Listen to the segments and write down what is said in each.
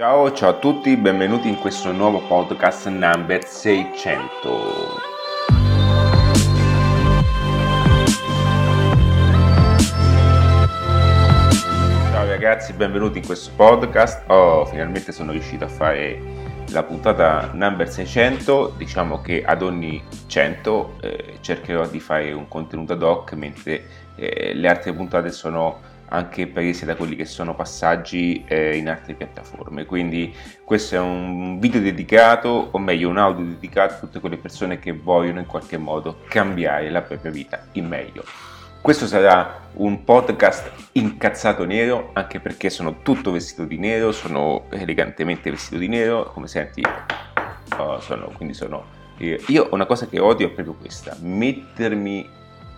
Ciao, ciao a tutti, benvenuti in questo nuovo podcast number 600. Ciao ragazzi, benvenuti in questo podcast. Oh, finalmente sono riuscito a fare la puntata number 600. Diciamo che ad ogni 100 eh, cercherò di fare un contenuto ad hoc, mentre eh, le altre puntate sono anche prese da quelli che sono passaggi eh, in altre piattaforme. Quindi questo è un video dedicato, o meglio un audio dedicato a tutte quelle persone che vogliono in qualche modo cambiare la propria vita in meglio. Questo sarà un podcast incazzato nero, anche perché sono tutto vestito di nero, sono elegantemente vestito di nero, come senti, oh, sono, quindi sono... Io una cosa che odio è proprio questa, mettermi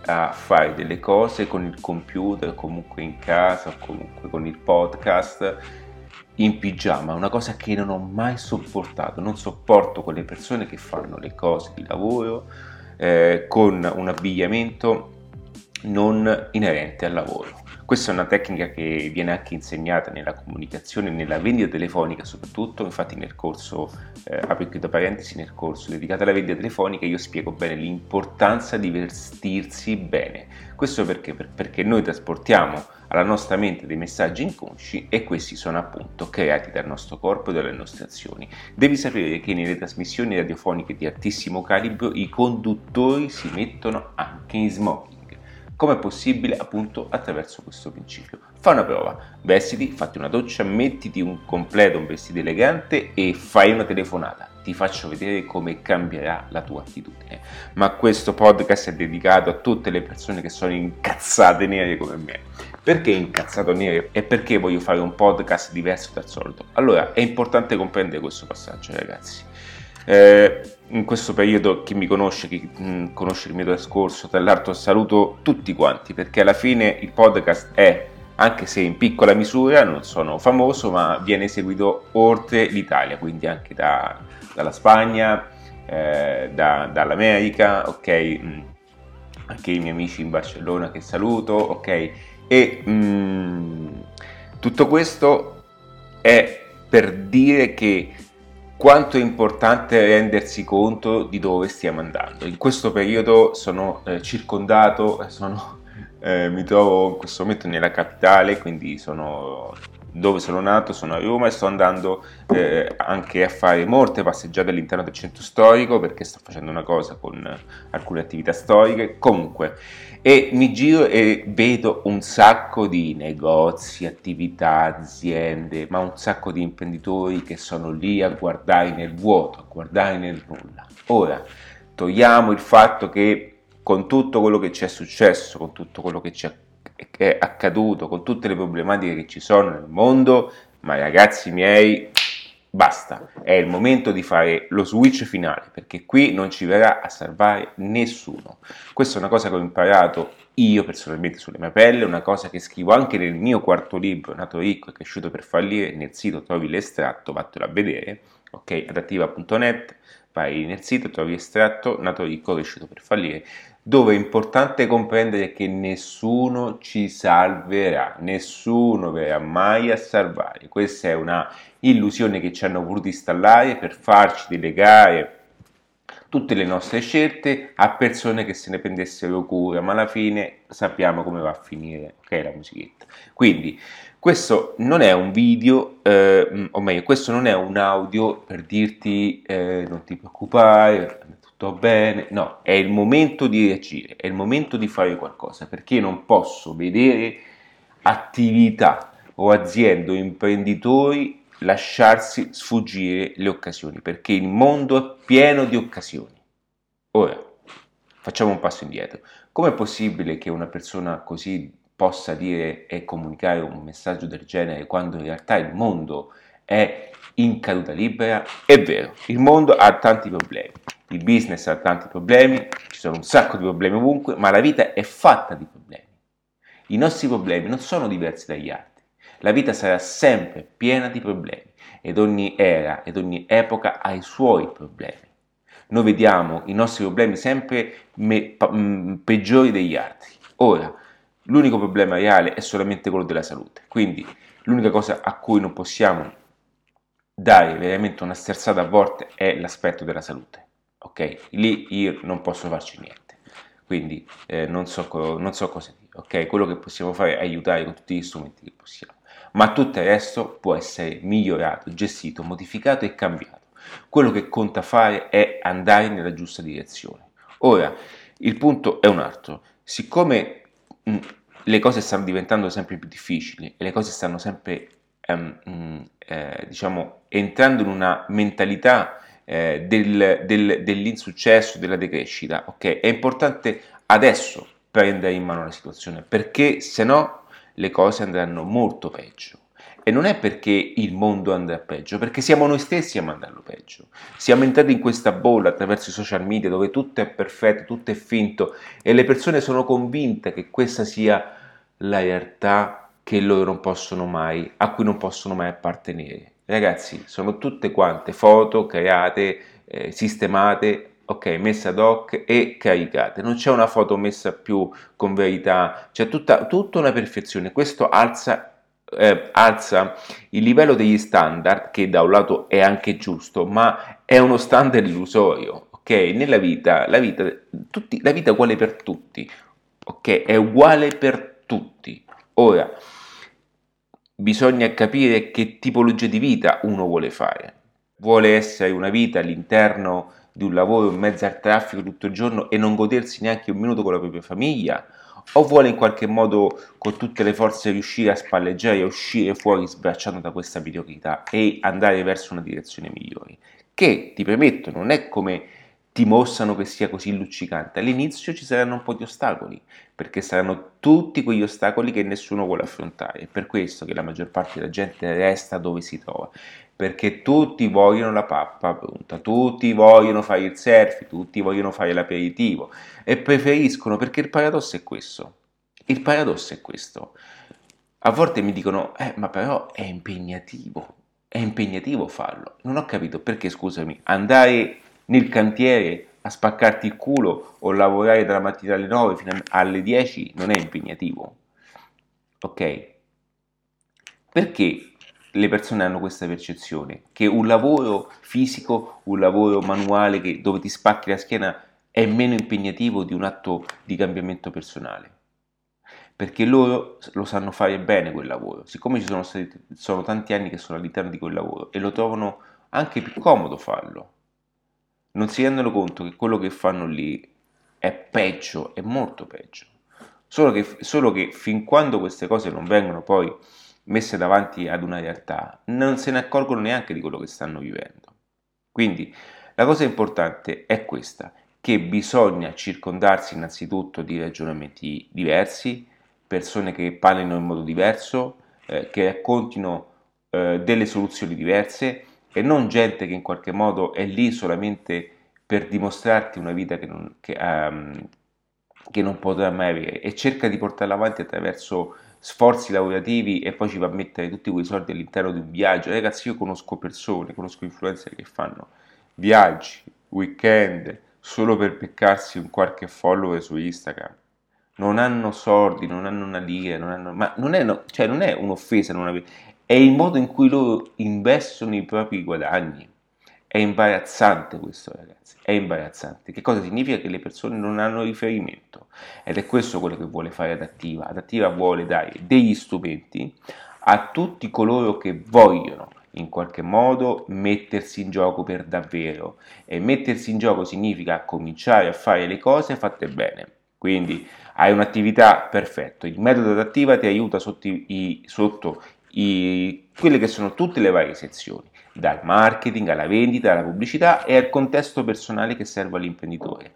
a fare delle cose con il computer, comunque in casa, comunque con il podcast in pigiama, una cosa che non ho mai sopportato, non sopporto quelle persone che fanno le cose di lavoro eh, con un abbigliamento non inerente al lavoro. Questa è una tecnica che viene anche insegnata nella comunicazione, nella vendita telefonica soprattutto, infatti nel corso, eh, apro chiudo parentesi, nel corso dedicato alla vendita telefonica io spiego bene l'importanza di vestirsi bene. Questo perché? Perché noi trasportiamo alla nostra mente dei messaggi inconsci e questi sono appunto creati dal nostro corpo e dalle nostre azioni. Devi sapere che nelle trasmissioni radiofoniche di altissimo calibro i conduttori si mettono anche in smoking. Come è possibile? Appunto attraverso questo principio. Fa una prova, vestiti, fatti una doccia, mettiti un completo, un vestito elegante e fai una telefonata. Ti faccio vedere come cambierà la tua attitudine. Ma questo podcast è dedicato a tutte le persone che sono incazzate nere come me. Perché incazzato nero? E perché voglio fare un podcast diverso dal solito? Allora, è importante comprendere questo passaggio, ragazzi. Eh, in questo periodo chi mi conosce, chi mh, mm, conosce il mio trascorso, tra l'altro saluto tutti quanti perché alla fine il podcast è, anche se in piccola misura, non sono famoso, ma viene seguito oltre l'Italia, quindi anche da, dalla Spagna, eh, da, dall'America, ok? Mm, anche i miei amici in Barcellona che saluto, ok? E mh, mm, tutto questo è per dire che quanto è importante rendersi conto di dove stiamo andando. In questo periodo sono eh, circondato, sono, eh, mi trovo in questo momento nella capitale, quindi sono dove sono nato, sono a Roma e sto andando eh, anche a fare molte passeggiate all'interno del centro storico perché sto facendo una cosa con alcune attività storiche. Comunque, e mi giro e vedo un sacco di negozi, attività, aziende, ma un sacco di imprenditori che sono lì a guardare nel vuoto, a guardare nel nulla. Ora, togliamo il fatto che con tutto quello che ci è successo, con tutto quello che ci è accaduto, con tutte le problematiche che ci sono nel mondo, ma ragazzi miei, Basta, è il momento di fare lo switch finale perché qui non ci verrà a salvare nessuno. Questa è una cosa che ho imparato io personalmente sulle mie pelle, una cosa che scrivo anche nel mio quarto libro, Nato ricco e cresciuto per fallire, nel sito trovi l'estratto, vattelo a vedere, ok, adattiva.net, vai nel sito, trovi l'estratto, Nato ricco, cresciuto per fallire, dove è importante comprendere che nessuno ci salverà, nessuno verrà mai a salvare. Questa è una illusione che ci hanno voluto installare per farci delegare tutte le nostre scelte a persone che se ne prendessero cura, ma alla fine sappiamo come va a finire, ok, la musichetta. Quindi questo non è un video, eh, o meglio, questo non è un audio per dirti eh, non ti preoccupare, tutto bene, no, è il momento di reagire, è il momento di fare qualcosa, perché non posso vedere attività o aziende o imprenditori lasciarsi sfuggire le occasioni, perché il mondo è pieno di occasioni. Ora, facciamo un passo indietro. Com'è possibile che una persona così possa dire e comunicare un messaggio del genere quando in realtà il mondo è in caduta libera? È vero, il mondo ha tanti problemi il business ha tanti problemi, ci sono un sacco di problemi ovunque, ma la vita è fatta di problemi. I nostri problemi non sono diversi dagli altri. La vita sarà sempre piena di problemi ed ogni era ed ogni epoca ha i suoi problemi. Noi vediamo i nostri problemi sempre me, pa, m, peggiori degli altri. Ora, l'unico problema reale è solamente quello della salute. Quindi l'unica cosa a cui non possiamo dare veramente una sterzata a volte è l'aspetto della salute, ok? Lì io non posso farci niente, quindi eh, non, so co- non so cosa dire, ok? Quello che possiamo fare è aiutare con tutti gli strumenti che possiamo, ma tutto il resto può essere migliorato, gestito, modificato e cambiato. Quello che conta fare è andare nella giusta direzione. Ora, il punto è un altro, siccome mh, le cose stanno diventando sempre più difficili e le cose stanno sempre ehm, eh, diciamo, entrando in una mentalità eh, del, del, dell'insuccesso, della decrescita, ok? È importante adesso prendere in mano la situazione, perché se no le cose andranno molto peggio. E non è perché il mondo andrà peggio, perché siamo noi stessi a mandarlo peggio. Siamo entrati in questa bolla attraverso i social media dove tutto è perfetto, tutto è finto e le persone sono convinte che questa sia la realtà che loro non possono mai, a cui non possono mai appartenere. Ragazzi, sono tutte quante foto create, eh, sistemate, ok, messe ad hoc e caricate. Non c'è una foto messa più con verità, c'è tutta, tutta una perfezione. Questo alza, eh, alza il livello degli standard, che da un lato è anche giusto, ma è uno standard illusorio. Ok, nella vita, la vita, tutti, la vita è uguale per tutti, ok, è uguale per tutti. Ora, bisogna capire che tipologia di vita uno vuole fare. Vuole essere una vita all'interno di un lavoro in mezzo al traffico tutto il giorno e non godersi neanche un minuto con la propria famiglia? O vuole in qualche modo con tutte le forze riuscire a spalleggiare e uscire fuori sbracciando da questa mediocrità e andare verso una direzione migliore? Che, ti premetto, non è come dimostrano che sia così luccicante. All'inizio ci saranno un po' di ostacoli, perché saranno tutti quegli ostacoli che nessuno vuole affrontare. È per questo che la maggior parte della gente resta dove si trova, perché tutti vogliono la pappa pronta, tutti vogliono fare il surf, tutti vogliono fare l'aperitivo e preferiscono, perché il paradosso è questo. Il paradosso è questo. A volte mi dicono, eh, ma però è impegnativo, è impegnativo farlo. Non ho capito perché, scusami, andare nel cantiere a spaccarti il culo o lavorare dalla mattina alle 9 fino alle 10 non è impegnativo. Ok? Perché le persone hanno questa percezione? Che un lavoro fisico, un lavoro manuale che, dove ti spacchi la schiena è meno impegnativo di un atto di cambiamento personale. Perché loro lo sanno fare bene quel lavoro, siccome ci sono, stati, sono tanti anni che sono all'interno di quel lavoro e lo trovano anche più comodo farlo non si rendono conto che quello che fanno lì è peggio, è molto peggio. Solo che, solo che fin quando queste cose non vengono poi messe davanti ad una realtà, non se ne accorgono neanche di quello che stanno vivendo. Quindi la cosa importante è questa, che bisogna circondarsi innanzitutto di ragionamenti diversi, persone che parlino in modo diverso, eh, che raccontino eh, delle soluzioni diverse e non gente che in qualche modo è lì solamente per dimostrarti una vita che non, che, um, che non potrà mai avere e cerca di portarla avanti attraverso sforzi lavorativi e poi ci va a mettere tutti quei soldi all'interno di un viaggio. Ragazzi, io conosco persone, conosco influencer che fanno viaggi, weekend, solo per beccarsi un qualche follower su Instagram. Non hanno soldi, non hanno una lira, non hanno, ma non è, no, cioè non è un'offesa non avere, è il modo in cui loro investono i propri guadagni. È imbarazzante questo, ragazzi, è imbarazzante. Che cosa significa? Che le persone non hanno riferimento. Ed è questo quello che vuole fare Adattiva. Adattiva vuole dare degli strumenti a tutti coloro che vogliono in qualche modo mettersi in gioco per davvero. E mettersi in gioco significa cominciare a fare le cose fatte bene. Quindi hai un'attività perfetta, il metodo adattiva ti aiuta sotto i, sotto i, quelle che sono tutte le varie sezioni, dal marketing alla vendita, alla pubblicità e al contesto personale che serve all'imprenditore.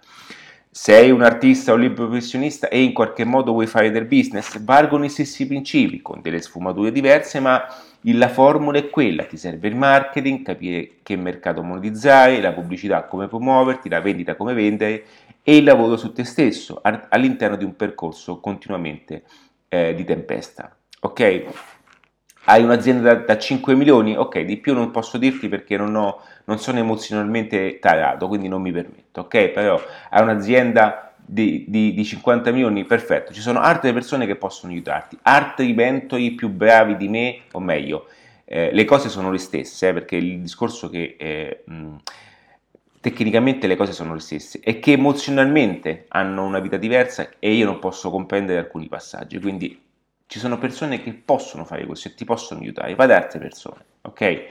Sei un artista o un libro professionista e in qualche modo vuoi fare del business, valgono i stessi principi, con delle sfumature diverse, ma la formula è quella, ti serve il marketing, capire che mercato monetizzare, la pubblicità come promuoverti, la vendita come vendere e il lavoro su te stesso all'interno di un percorso continuamente eh, di tempesta. Ok? Hai un'azienda da, da, 5 milioni, ok, di più non posso dirti perché non, ho, non sono emozionalmente tarato, quindi non mi permetto, ok, però hai un'azienda di, di, di, 50 milioni, perfetto, ci sono altre persone che possono aiutarti, altri mentori più bravi di me, o meglio, eh, le cose sono le stesse, eh, perché il discorso che eh, mh, tecnicamente le cose sono le stesse e che emozionalmente hanno una vita diversa e io non posso comprendere alcuni passaggi, quindi ci sono persone che possono fare questo e ti possono aiutare, vai da altre persone, ok?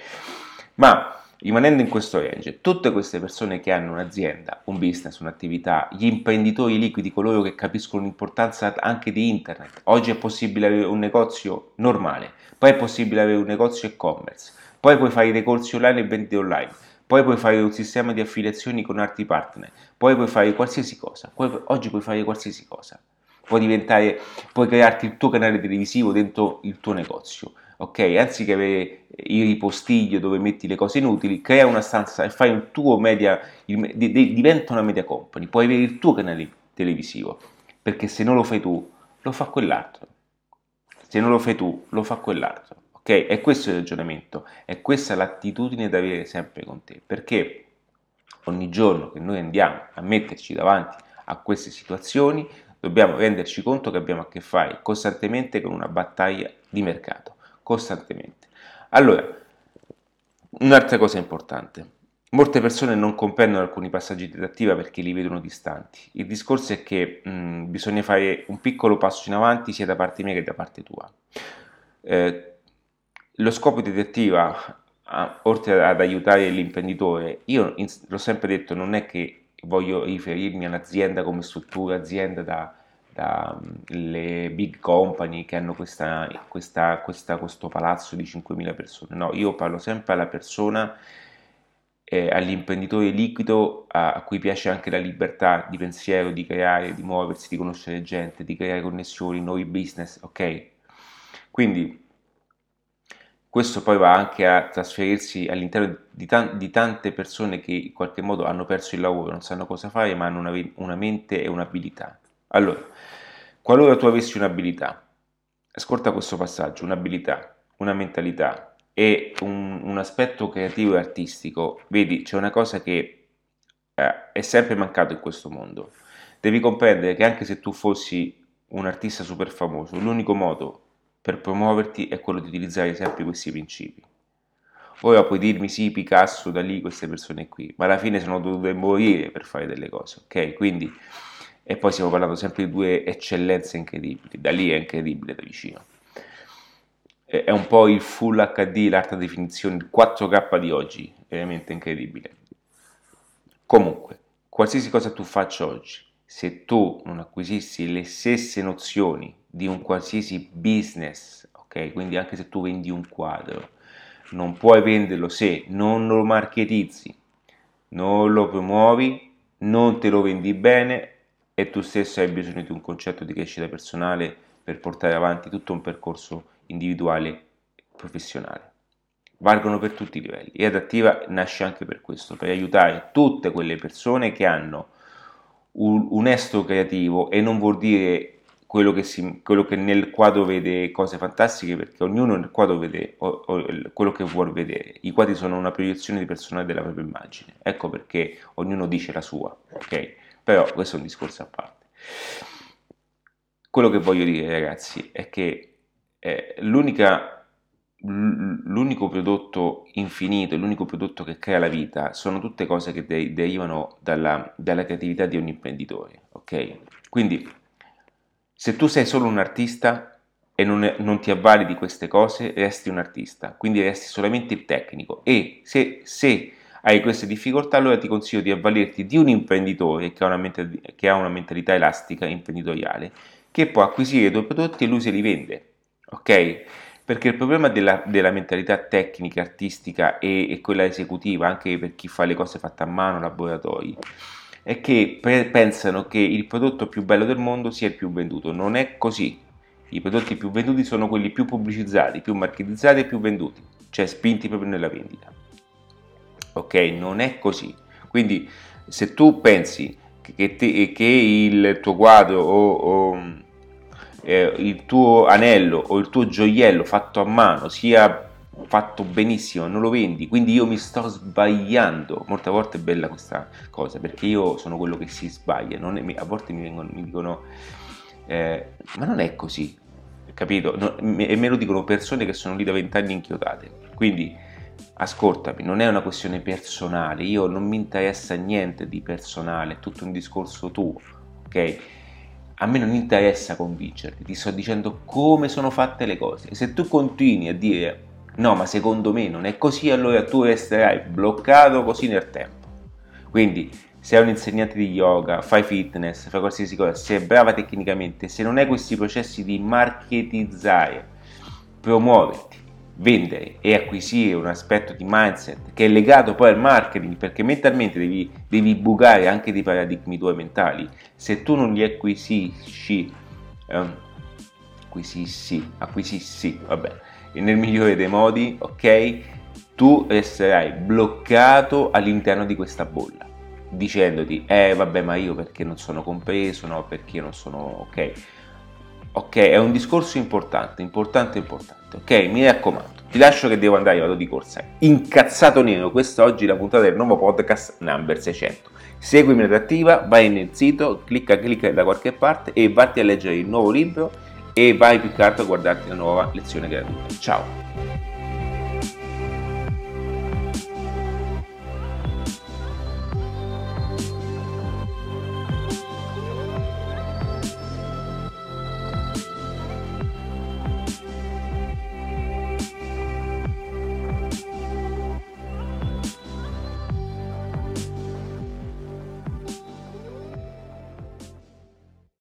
Ma rimanendo in questo range, tutte queste persone che hanno un'azienda, un business, un'attività, gli imprenditori liquidi, coloro che capiscono l'importanza anche di internet, oggi è possibile avere un negozio normale, poi è possibile avere un negozio e-commerce, poi puoi fare dei corsi online e vendite online, poi puoi fare un sistema di affiliazioni con altri partner, poi puoi fare qualsiasi cosa, poi, oggi puoi fare qualsiasi cosa, puoi diventare, puoi crearti il tuo canale televisivo dentro il tuo negozio, ok? Anziché avere il ripostiglio dove metti le cose inutili, crea una stanza e fai un tuo media, il, diventa una media company, puoi avere il tuo canale televisivo, perché se non lo fai tu, lo fa quell'altro. Se non lo fai tu, lo fa quell'altro. Ok? E questo è il ragionamento, è questa l'attitudine da avere sempre con te, perché ogni giorno che noi andiamo a metterci davanti a queste situazioni, dobbiamo renderci conto che abbiamo a che fare costantemente con una battaglia di mercato costantemente. Allora, un'altra cosa importante. Molte persone non comprendono alcuni passaggi di attiva perché li vedono distanti. Il discorso è che mh, bisogna fare un piccolo passo in avanti sia da parte mia che da parte tua. Eh, lo scopo di attiva, oltre ad aiutare l'imprenditore, io in, l'ho sempre detto, non è che voglio riferirmi all'azienda come struttura, azienda da dalle big company che hanno questa, questa, questa, questo palazzo di 5.000 persone. No, io parlo sempre alla persona, eh, all'imprenditore liquido a, a, cui piace anche la libertà di pensiero, di creare, di muoversi, di conoscere gente, di creare connessioni, nuovi business, ok? Quindi questo poi va anche a trasferirsi all'interno di, tan- di, tante persone che in qualche modo hanno perso il lavoro, non sanno cosa fare, ma hanno una, una mente e un'abilità. Allora, qualora tu avessi un'abilità, ascolta questo passaggio, un'abilità, una mentalità e un, un aspetto creativo e artistico, vedi, c'è una cosa che eh, è sempre mancato in questo mondo. Devi comprendere che anche se tu fossi un artista super famoso, l'unico modo per promuoverti è quello di utilizzare sempre questi principi. Ora puoi dirmi sì, Picasso, da lì, queste persone qui, ma alla fine sono dovute morire per fare delle cose, ok? Quindi e poi stiamo parlando sempre di due eccellenze incredibili, da lì è incredibile da vicino. È un po' il full HD, l'alta definizione, il 4K di oggi, veramente incredibile. Comunque, qualsiasi cosa tu faccia oggi, se tu non acquisissi le stesse nozioni di un qualsiasi business, ok? Quindi anche se tu vendi un quadro, non puoi venderlo se non lo marketizzi, non lo promuovi, non te lo vendi bene e tu stesso hai bisogno di un concetto di crescita personale per portare avanti tutto un percorso individuale e professionale. Valgono per tutti i livelli e Adattiva nasce anche per questo, per aiutare tutte quelle persone che hanno un, un estro creativo e non vuol dire quello che, si, quello che, nel quadro vede cose fantastiche perché ognuno nel quadro vede o, o, quello che vuole vedere. I quadri sono una proiezione di personale della propria immagine, ecco perché ognuno dice la sua, ok? Però questo è un discorso a parte. Quello che voglio dire ragazzi è che eh, l'unico prodotto infinito, l'unico prodotto che crea la vita sono tutte cose che de- derivano dalla, dalla creatività di ogni imprenditore, ok? Quindi se tu sei solo un artista e non, non, ti avvali di queste cose, resti un artista, quindi resti solamente il tecnico e se, se hai queste difficoltà, allora ti consiglio di avvalerti di un imprenditore che ha una, che ha una mentalità elastica imprenditoriale, che può acquisire i tuoi prodotti e lui se li vende. Ok? Perché il problema della, della mentalità tecnica, artistica e, e, quella esecutiva, anche per chi fa le cose fatte a mano, laboratori, è che pre- pensano che il prodotto più bello del mondo sia il più venduto. Non è così. I prodotti più venduti sono quelli più pubblicizzati, più marketizzati e più venduti, cioè spinti proprio nella vendita ok? Non è così. Quindi se tu pensi che, te, che il tuo quadro o, o eh, il tuo anello o il tuo gioiello fatto a mano sia fatto benissimo, non lo vendi, quindi io mi sto sbagliando. Molte volte è bella questa cosa perché io sono quello che si sbaglia. È, a volte mi, vengono, mi dicono, eh, ma non è così, capito? No, e me lo dicono persone che sono lì da vent'anni inchiodate Quindi ascoltami, non è una questione personale, io non mi interessa niente di personale, è tutto un discorso tuo, ok? A me non interessa convincerti, ti sto dicendo come sono fatte le cose. Se tu continui a dire no, ma secondo me non è così, allora tu resterai bloccato così nel tempo. Quindi, sei un insegnante di yoga, fai fitness, fai qualsiasi cosa, sei brava tecnicamente, se non hai questi processi di marketizzare, promuoverti, vendere e acquisire un aspetto di mindset che è legato poi al marketing perché mentalmente devi, devi bucare anche dei paradigmi tuoi mentali se tu non li acquisisci eh, acquisissi acquisissi vabbè nel migliore dei modi ok tu resterai bloccato all'interno di questa bolla dicendoti eh vabbè ma io perché non sono compreso no perché non sono ok ok è un discorso importante importante importante ok? Mi raccomando, ti lascio che devo andare, vado di corsa. Incazzato nero, questa oggi è la puntata del nuovo podcast number 600. Seguimi attiva, vai nel sito, clicca, clicca da qualche parte e vatti a leggere il nuovo libro e vai più che altro a guardarti la nuova lezione gratuita. Ciao!